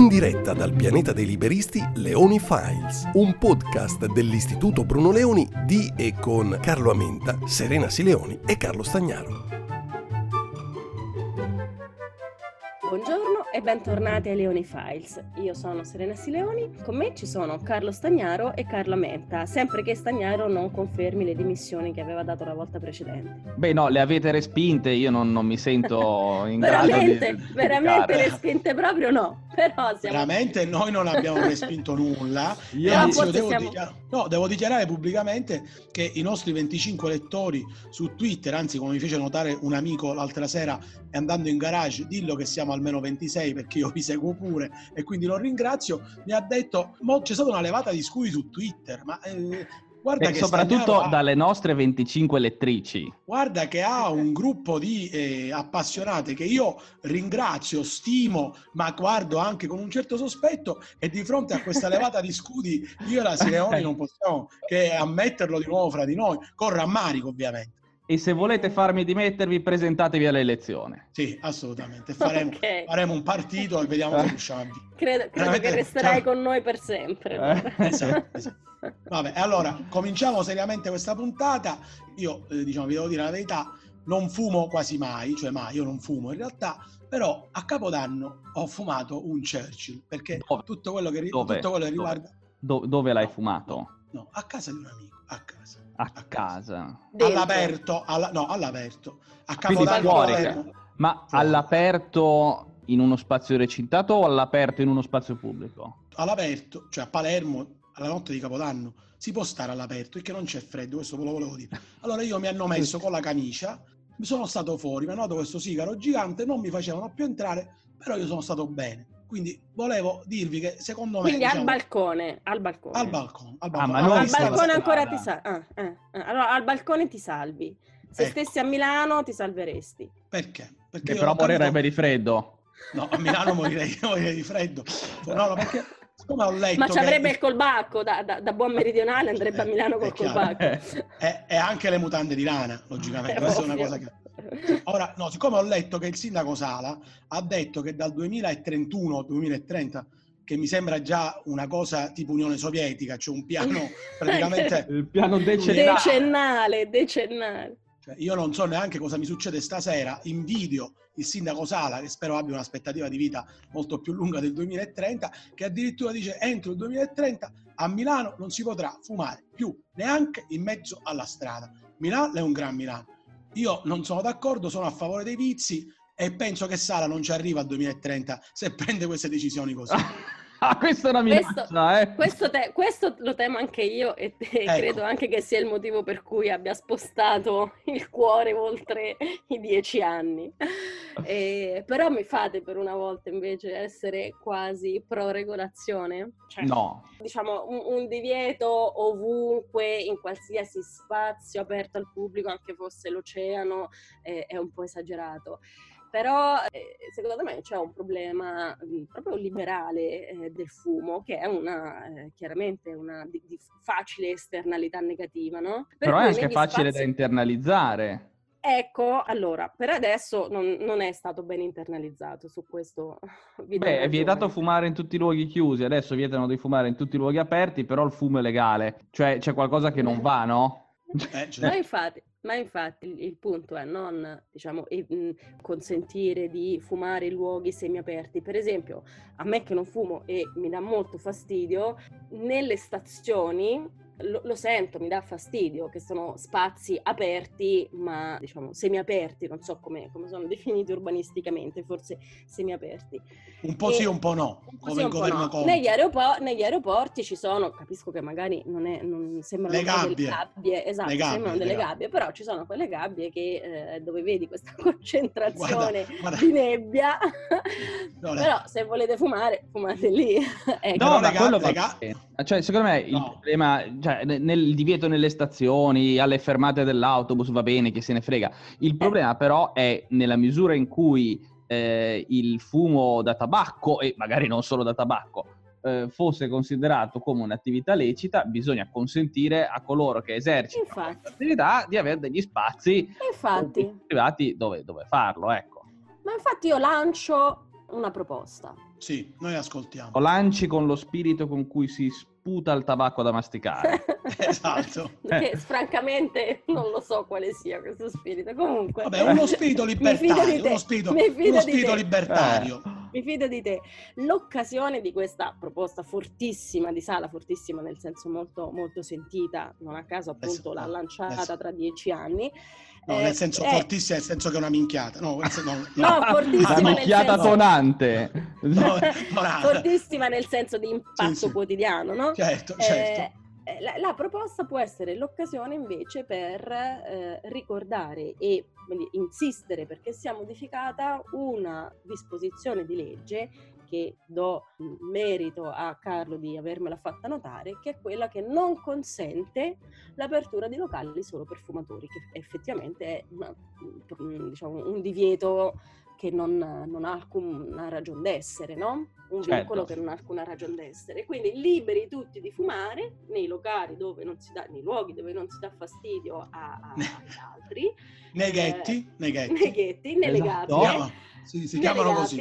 In diretta dal pianeta dei liberisti, Leoni Files, un podcast dell'Istituto Bruno Leoni di e con Carlo Amenta, Serena Sileoni e Carlo Stagnaro. Buongiorno e bentornati ai Leoni Files. Io sono Serena Sileoni, con me ci sono Carlo Stagnaro e Carlo Menta, sempre che Stagnaro non confermi le dimissioni che aveva dato la volta precedente. Beh, no, le avete respinte, io non, non mi sento in grado di veramente, di veramente giudicare. respinte proprio no, però. Veramente noi non abbiamo respinto nulla. Io- anzi, devo, siamo- dichiar- no, devo dichiarare pubblicamente che i nostri 25 lettori su Twitter, anzi come mi fece notare un amico l'altra sera andando in garage, dillo che siamo almeno 26 perché io vi seguo pure e quindi lo ringrazio, mi ha detto, "Mo c'è stata una levata di scudi su Twitter, ma... eh, Guarda E che soprattutto Stagnaro ha- dalle nostre 25 lettrici. Guarda che ha un gruppo di eh, appassionati che io ringrazio, stimo, ma guardo anche con un certo sospetto e di fronte a questa levata di scudi io e la Sileoni non possiamo che ammetterlo di nuovo fra di noi, con rammarico ovviamente. E se volete farmi dimettervi, presentatevi alle elezioni. Sì, assolutamente. Faremo, Ok. faremo un partito e vediamo se riusciamo. Credo, credo Veramente- che resterai cioè- con noi per sempre. Eh. Esatto, esatto. Vabbè, allora cominciamo seriamente questa puntata. Io, eh, diciamo, vi devo dire la verità, non fumo quasi mai, cioè mai, io non fumo in realtà, però a Capodanno ho fumato un Churchill, perché Dove? tutto quello che, ri- Dove? tutto quello che Dove? riguarda... Do- dove l'hai fumato? No, a casa di un amico, a casa. A casa. Dentro. All'aperto, alla- no, all'aperto. A Capodanno fuori. Palermo. Ma all'aperto in uno spazio recintato o all'aperto in uno spazio pubblico? all'aperto, cioè a Palermo, alla notte di Capodanno, si può stare all'aperto perché non c'è freddo, questo ve lo volevo dire. Allora io mi hanno messo con la camicia, mi sono stato fuori, mi hanno dato questo sigaro gigante, non mi facevano più entrare, però io sono stato bene. Quindi volevo dirvi che secondo me... Quindi al diciamo, balcone, al balcone. al balcone. Al Ah, balcone. ma Allora, non al balcone ancora ti salvi. allora, al balcone ti salvi. Se Ecco. stessi a Milano ti salveresti. Perché? Perché Che però morirebbe di freddo. No, a Milano morirei, morirei di freddo. No, no, perché siccome ho letto Ma ci che- avrebbe il colbacco, da, da- da buon meridionale andrebbe a Milano Eh, col è chiaro. colbacco. E, e anche le mutande di lana, logicamente. Questa è una cosa che... Ora, no, siccome ho letto che il sindaco Sala ha detto che dal 2031-2030, che mi sembra già una cosa tipo Unione Sovietica, cioè un piano praticamente... Il piano decennale. Decennale, decennale. cioè, io non so neanche cosa mi succede stasera, invidio il sindaco Sala, che spero abbia un'aspettativa di vita molto più lunga del 2030, che addirittura dice entro il 2030 a Milano non si potrà fumare più neanche in mezzo alla strada. Milano è un gran Milano. Io non sono d'accordo, sono a favore dei vizi e penso che Sala non ci arriva al 2030 se prende queste decisioni così. Ah, questa è una Questo- minaccia, eh. Questo, te- questo lo temo anche io e, e Ecco. credo anche che sia il motivo per cui abbia spostato il cuore oltre i dieci anni. E- però mi fate per una volta invece essere quasi pro regolazione? Cioè, No, diciamo un, un divieto ovunque, in qualsiasi spazio aperto al pubblico, anche fosse l'oceano, eh, è un po' esagerato. Però eh, secondo me c'è un problema mh, proprio liberale eh, del fumo, che è una eh, chiaramente una di, di facile esternalità negativa, no? Per però è anche facile da spazi- internalizzare. Ecco, allora, per adesso non, non è stato ben internalizzato su questo. vi Beh, è vietato fumare in tutti i luoghi chiusi, adesso vietano di fumare in tutti i luoghi aperti, però il fumo è legale. Cioè c'è qualcosa che non va, no? Eh, cioè, Ma infatti, ma infatti il, il punto è non diciamo, e- mh, consentire di fumare in luoghi semiaperti. Per esempio, a me che non fumo e mi dà molto fastidio, nelle stazioni lo, lo sento, mi dà fastidio che sono spazi aperti, ma diciamo semiaperti, non so come, come sono definiti urbanisticamente, forse semiaperti. un po' E- sì, un po' no, un po' come sì, il un po' governo no. Conte. Negli, aeropo- negli aeroporti ci sono, capisco che magari non, è, non sembrano Le proprio gabbie. delle gabbie, esatto, Le gabbie, sembrano le delle gabbie. gabbie, però ci sono quelle gabbie che, eh, dove vedi questa concentrazione Guarda, guarda. di nebbia, No, però se volete fumare, fumate lì. ecco. No, ma quello va. Cioè, secondo me il No. problema, cioè, ne- nel divieto nelle stazioni, alle fermate dell'autobus, va bene, che se ne frega. Il problema però è nella misura in cui eh, il fumo da tabacco, e magari non solo da tabacco, eh, fosse considerato come un'attività lecita, bisogna consentire a coloro che esercitano Infatti. questa attività di avere degli spazi Infatti, privati dove, dove farlo, ecco. ma infatti io lancio una proposta. Sì, noi ascoltiamo. O lanci con lo spirito con cui si sputa il tabacco da masticare. Esatto. che francamente non lo so quale sia questo spirito. Comunque, Vabbè, uno spirito Mi fido di libertario, te, uno spirito, mi fido uno di spirito te. libertario. Mi fido di te. L'occasione di questa proposta fortissima di Sala, fortissima nel senso molto, molto sentita, non a caso appunto Adesso- l'ha lanciata adesso- tra dieci anni. No, eh, nel senso è- fortissimo, nel senso che è una minchiata. No, questo no, No, fortissima nel minchiata senso- tonante. No, fortissima nel senso di impatto Sì, sì. quotidiano, no? Certo, Eh, certo. eh, la, la proposta può essere l'occasione invece per eh, ricordare e quindi, insistere perché sia modificata una disposizione di legge che do merito a Carlo di avermela fatta notare, che è quella che non consente l'apertura di locali solo per fumatori, che effettivamente è una- diciamo, un divieto che non, non ha alcuna ragione d'essere, no? Un Certo. vincolo che non ha alcuna ragione d'essere. Quindi liberi tutti di fumare nei locali dove non si dà, nei luoghi dove non si dà fastidio a- a- agli altri, Nei eh, ghetti, nei ghetti. nei ghetti, nelle Esatto. Si gabbie. sì, si nelle chiamano così.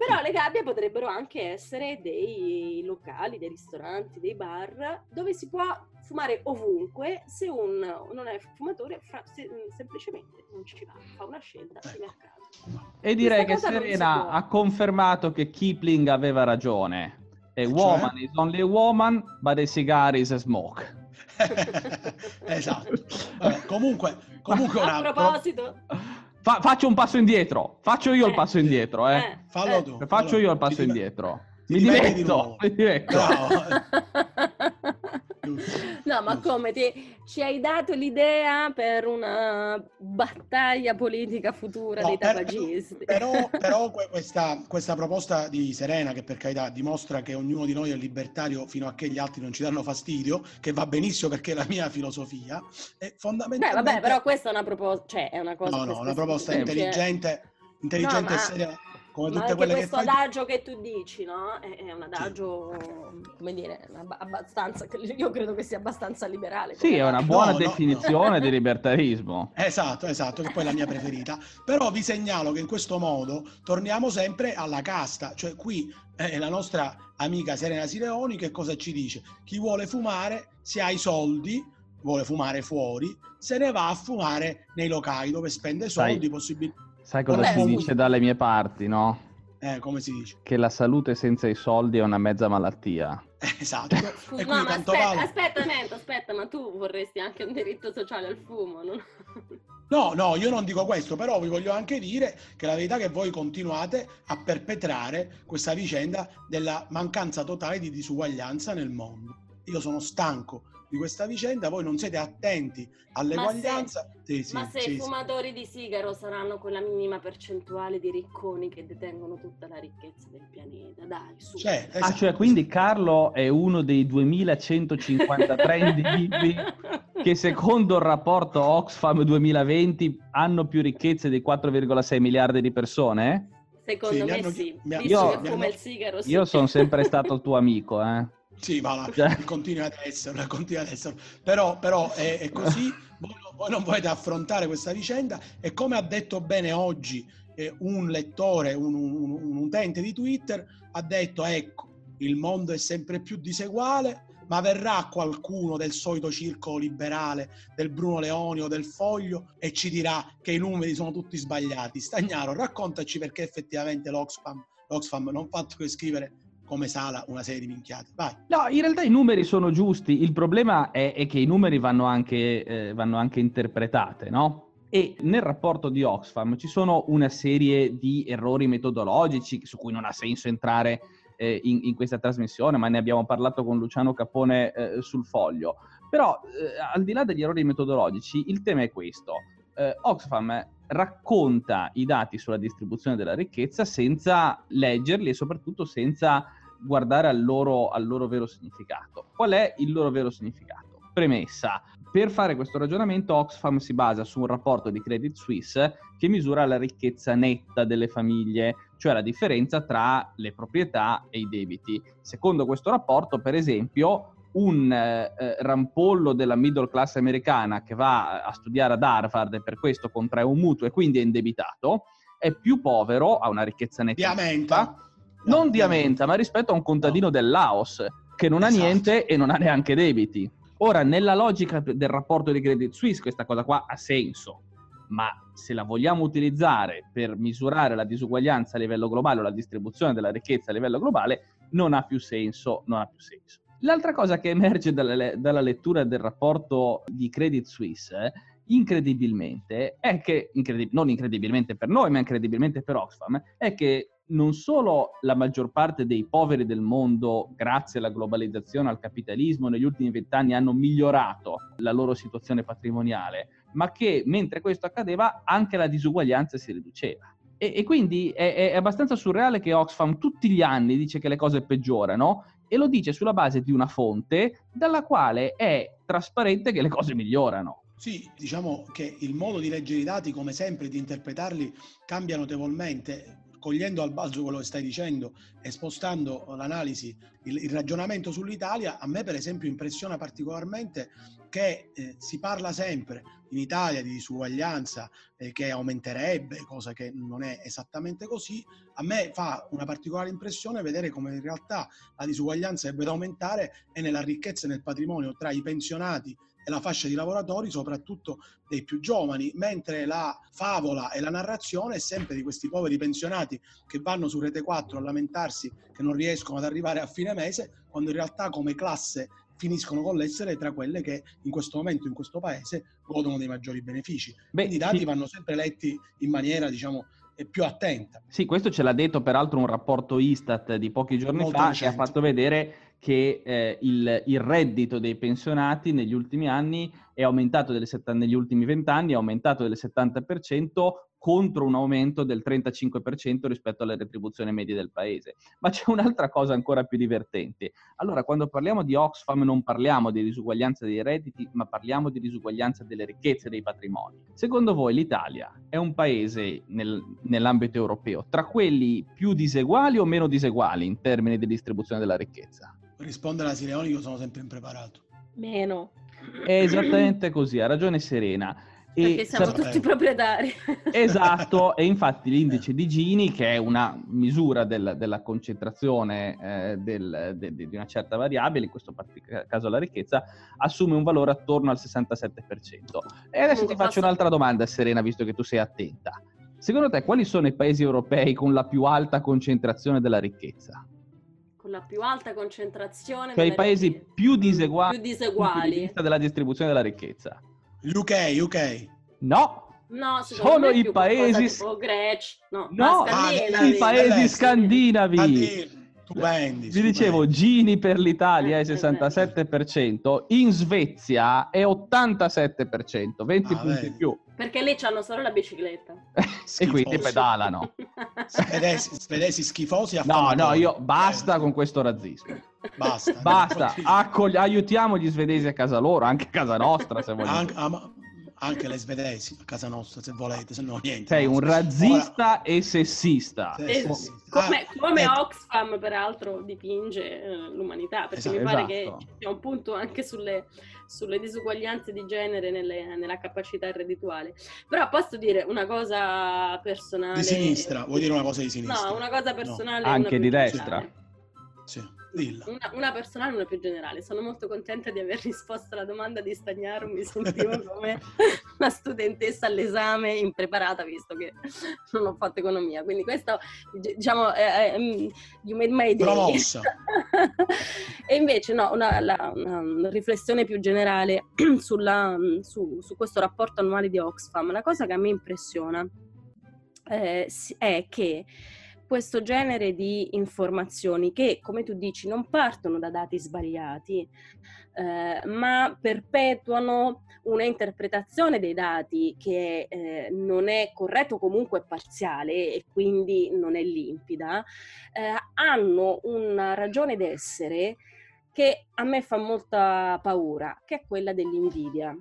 Però le gabbie potrebbero anche essere dei locali, dei ristoranti, dei bar dove si può fumare ovunque se un non è fumatore fra- se- semplicemente non ci va, fa una scelta di mercato. E direi che Questa si Serena ha confermato che Kipling aveva ragione. A Cioè? woman is only a woman, but a cigar is a smoke. esatto. Vabbè, comunque, comunque A una, proposito, Fa- faccio un passo indietro. Faccio io il Eh. passo indietro, eh. fallo eh. tu. Faccio fallo io il passo indietro. ti Mi di diverto. nuovo. Mi diverto. Bravo. No, ma come ti, ci hai dato l'idea per una battaglia politica futura No, dei tabagisti? Però, però que- questa, questa proposta di Serena, che per carità dimostra che ognuno di noi è libertario fino a che gli altri non ci danno fastidio, che va benissimo perché è la mia filosofia, è Beh, fondamentalmente... vabbè, però questa è una proposta, cioè è una cosa... No, no, una proposta intelligente, intelligente No, e ma- seria, come tutte anche quelle che questo fai. adagio che tu dici, no? È, è un adagio, come dire, abba- abbastanza, io credo che sia abbastanza liberale. Sì, è una buona No, no, definizione no. di libertarismo. Esatto, esatto, che poi è la mia preferita. Però vi segnalo che in questo modo torniamo sempre alla casta, cioè qui eh, la nostra amica Serena Sileoni che cosa ci dice? Chi vuole fumare, se ha i soldi, vuole fumare fuori, se ne va a fumare nei locali dove spende soldi, possibilmente... Sai cosa Vabbè, si dice dalle mie parti, no? Eh, come si dice? Che la salute senza i soldi è una mezza malattia. Esatto. Scusa, e no, quindi ma aspetta, vale... aspetta, Nento, aspetta, ma tu vorresti anche un diritto sociale al fumo, non... No, no, io non dico questo, però vi voglio anche dire che la verità è che voi continuate a perpetrare questa vicenda della mancanza totale di disuguaglianza nel mondo. Io sono stanco di questa vicenda, voi non siete attenti all'eguaglianza. Sì, sì, ma se sì, i sì. fumatori di sigaro saranno quella minima percentuale di ricconi che detengono tutta la ricchezza del pianeta, dai, su. Cioè, Ah, esatto. cioè quindi Carlo è uno dei 2153 individui che secondo il rapporto Oxfam 2020 hanno più ricchezze di 4,6 miliardi di persone? Secondo Sì, mi me hanno- sì, mi visto Io- che mi fuma hanno- il sigaro, sì. Io sono sempre stato il tuo amico, eh. Sì, va là, Cioè- continui ad esserlo, continui ad esserlo. Però, però è, è così. Voglio, voi non volete affrontare questa vicenda e come ha detto bene oggi eh, un lettore, un, un, un utente di Twitter, ha detto ecco, il mondo è sempre più diseguale, ma verrà qualcuno del solito circolo liberale, del Bruno Leoni o del Foglio e ci dirà che i numeri sono tutti sbagliati. Stagnaro, raccontaci perché effettivamente l'Oxfam, l'Oxfam non ha fatto che scrivere come Sala una serie di minchiate. Vai. No, in realtà i numeri sono giusti, il problema è, è che i numeri vanno anche, eh, vanno anche interpretate, no? E nel rapporto di Oxfam ci sono una serie di errori metodologici su cui non ha senso entrare eh, in, in, questa trasmissione, ma ne abbiamo parlato con Luciano Capone eh, sul foglio. Però, eh, al di là degli errori metodologici, il tema è questo. Eh, Oxfam racconta i dati sulla distribuzione della ricchezza senza leggerli e soprattutto senza guardare al loro, al loro vero significato. Qual è il loro vero significato? Premessa, per fare questo ragionamento Oxfam si basa su un rapporto di Credit Suisse che misura la ricchezza netta delle famiglie, cioè la differenza tra le proprietà e i debiti. Secondo questo rapporto, per esempio, un eh, rampollo della middle class americana che va a studiare ad Harvard e per questo contrae un mutuo e quindi è indebitato, è più povero, ha una ricchezza netta. Diamenta. Non diamenta, ma rispetto a un contadino no. del Laos che non esatto. ha niente e non ha neanche debiti. Ora, nella logica del rapporto di Credit Suisse, questa cosa qua ha senso, ma se la vogliamo utilizzare per misurare la disuguaglianza a livello globale o la distribuzione della ricchezza a livello globale, non ha più senso, non ha più senso. L'altra cosa che emerge dalla, dalla lettura del rapporto di Credit Suisse, eh, incredibilmente, è che, incredib- non incredibilmente per noi, ma incredibilmente per Oxfam, è che non solo la maggior parte dei poveri del mondo, grazie alla globalizzazione, al capitalismo, negli ultimi vent'anni hanno migliorato la loro situazione patrimoniale, ma che mentre questo accadeva anche la disuguaglianza si riduceva. E, e quindi è, è, abbastanza surreale che Oxfam tutti gli anni dice che le cose peggiorano e lo dice sulla base di una fonte dalla quale è trasparente che le cose migliorano. Sì, diciamo che il modo di leggere i dati, come sempre, di interpretarli cambia notevolmente cogliendo al balzo quello che stai dicendo e spostando l'analisi, il, il ragionamento sull'Italia, a me per esempio impressiona particolarmente che eh, si parla sempre in Italia di disuguaglianza eh, che aumenterebbe, cosa che non è esattamente così. A me fa una particolare impressione vedere come in realtà la disuguaglianza debba aumentare e nella ricchezza e nel patrimonio tra i pensionati la fascia di lavoratori, soprattutto dei più giovani, mentre la favola e la narrazione è sempre di questi poveri pensionati che vanno su Rete 4 a lamentarsi che non riescono ad arrivare a fine mese, quando in realtà come classe finiscono con l'essere tra quelle che in questo momento in questo paese godono dei maggiori benefici. Beh, Quindi i dati sì. vanno sempre letti in maniera, diciamo, più attenta. Sì, questo ce l'ha detto peraltro un rapporto Istat di pochi giorni Molto fa recente. che ha fatto vedere che eh, il, il, reddito dei pensionati negli ultimi anni è aumentato delle set- negli ultimi vent'anni è aumentato del 70% contro un aumento del 35% rispetto alle retribuzioni medie del paese. Ma c'è un'altra cosa ancora più divertente. Allora, quando parliamo di Oxfam non parliamo di disuguaglianza dei redditi, ma parliamo di disuguaglianza delle ricchezze e dei patrimoni. Secondo voi l'Italia è un paese nel, nell'ambito europeo tra quelli più diseguali o meno diseguali in termini di distribuzione della ricchezza? Rispondere a Sileoni io sono sempre impreparato. Meno. È esattamente così, ha ragione Serena. E Perché siamo sap- tutti proprietari. Esatto, e infatti l'indice di Gini, che è una misura del, della concentrazione eh, del, de, de, di una certa variabile, in questo caso la ricchezza, assume un valore attorno al 67%. E adesso ti faccio un'altra domanda, Serena, visto che tu sei attenta. Secondo te quali sono i paesi europei con la più alta concentrazione della ricchezza? Con la più alta concentrazione. Cioè i paesi ricchezza. più diseguali, più diseguali. della distribuzione della ricchezza. UK, UK. No. No, sono i paesi... Tipo Grecia. No, no i paesi scandinavi. Stupendi, Vi dicevo, Gini per l'Italia è 67%, in Svezia è 87%, 20 ah, punti in più. Perché lì hanno solo la bicicletta. e quindi pedalano. Svedesi, svedesi schifosi. No, no, io basta con questo razzismo. Basta. Basta. Accogli- aiutiamo gli svedesi a casa loro, anche a casa nostra se vogliamo. Anche, anche le svedesi a casa nostra, se volete, se no niente. Sei no. un razzista e sessista. Sì, Eh, sì. come, Ah, come ecco. Oxfam peraltro dipinge eh, l'umanità, perché Esatto. mi pare che Esatto. sia un punto anche sulle, sulle disuguaglianze di genere nelle- nella capacità reddituale. Però posso dire una cosa personale. Di sinistra, vuoi dire una cosa di sinistra? No, una cosa personale. e Anche di destra. Sì. Una, una personale e una più generale. Sono molto contenta di aver risposto alla domanda di Stagnaro. Mi sentivo come una studentessa all'esame impreparata, visto che non ho fatto economia. Quindi questo, diciamo, eh, eh, mm, you made my day. Promossa. e invece no, una, la- una riflessione più generale sulla- su, su questo rapporto annuale di Oxfam. La cosa che a me impressiona eh, è che questo genere di informazioni che, come tu dici, non partono da dati sbagliati, eh, ma perpetuano una interpretazione dei dati che eh, non è corretta o comunque parziale e quindi non è limpida, eh, hanno una ragione d'essere che a me fa molta paura, che è quella dell'invidia.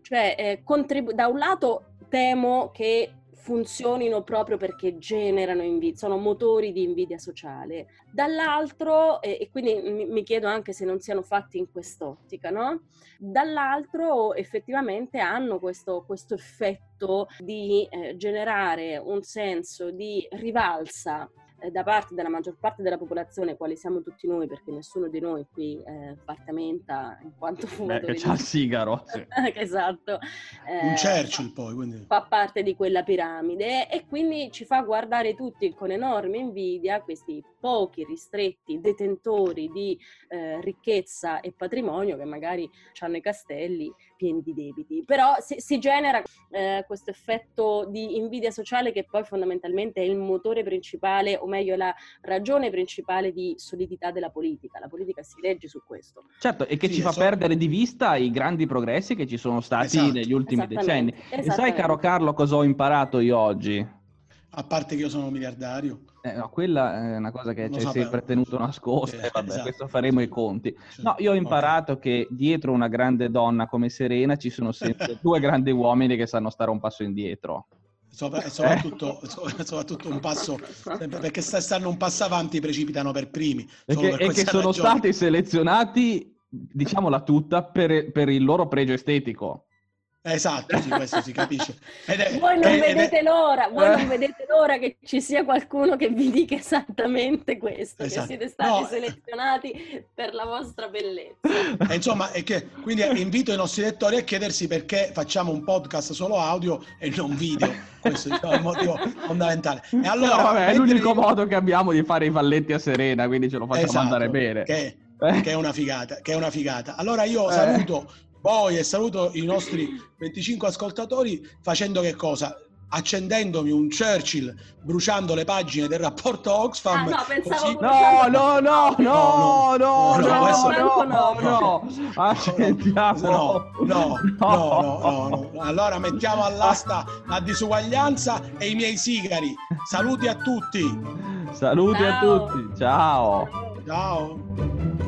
Cioè, eh, contribu- da un lato temo che funzionino proprio perché generano invidia, sono motori di invidia sociale. Dall'altro, eh, e quindi mi, mi chiedo anche se non siano fatti in quest'ottica, no? Dall'altro effettivamente hanno questo, questo effetto di eh, generare un senso di rivalsa eh, da parte della maggior parte della popolazione, quali siamo tutti noi, perché nessuno di noi qui eh, partamenta in quanto Beh, fumatore che c'ha il sigaro. sì. esatto. Un Eh, Churchill poi, quindi... fa parte di quella piramide e quindi ci fa guardare tutti con enorme invidia questi pochi ristretti detentori di eh, ricchezza e patrimonio che magari hanno i castelli pieni di debiti. Però si, si genera eh, questo effetto di invidia sociale che poi fondamentalmente è il motore principale, o meglio la ragione principale di solidità della politica. La politica si regge su questo. Certo, e che Sì, ci fa so- perdere di vista i grandi progressi che ci sono stati Esatto. negli ultimi decenni. E sai, caro Carlo, cosa ho imparato io oggi? A parte che io sono miliardario. Eh, no, quella è una cosa che ci hai sempre tenuto nascosta. Eh, e vabbè, esatto. questo faremo i conti. No, io ho imparato che dietro una grande donna come Serena ci sono sempre due grandi uomini che sanno stare un passo indietro. Sopra- e soprattutto, so- soprattutto un passo perché sta- stanno un passo avanti precipitano per primi Perché, per e che sono ragione. stati selezionati, diciamola tutta, per, per il loro pregio estetico. Esatto sì, questo si capisce Ed è- Voi non è- vedete l'ora, voi Eh. non vedete l'ora che ci sia qualcuno che vi dica esattamente questo, Esatto. che siete stati No. selezionati per la vostra bellezza. E insomma, è che, quindi invito i nostri lettori a chiedersi perché facciamo un podcast solo audio e non video. Questo diciamo, è il motivo fondamentale. E allora, Però, vabbè, è l'unico modo che abbiamo di fare i valletti a Serena, quindi ce lo facciamo Esatto, andare bene. Che, Eh. che è una figata, che è una figata. Allora io Eh. saluto voi e saluto i nostri 25 ascoltatori facendo che cosa? Accendendomi un Churchill, bruciando le pagine del rapporto Oxfam. Ah, no, pensavo- così- No, no, no, no, no, No, no, no, no, no, no, no, accendiamo. No, no, no, no. Allora mettiamo all'asta la disuguaglianza e i miei sigari. Saluti a tutti. Saluti a Ciao. tutti, ciao. Ciao.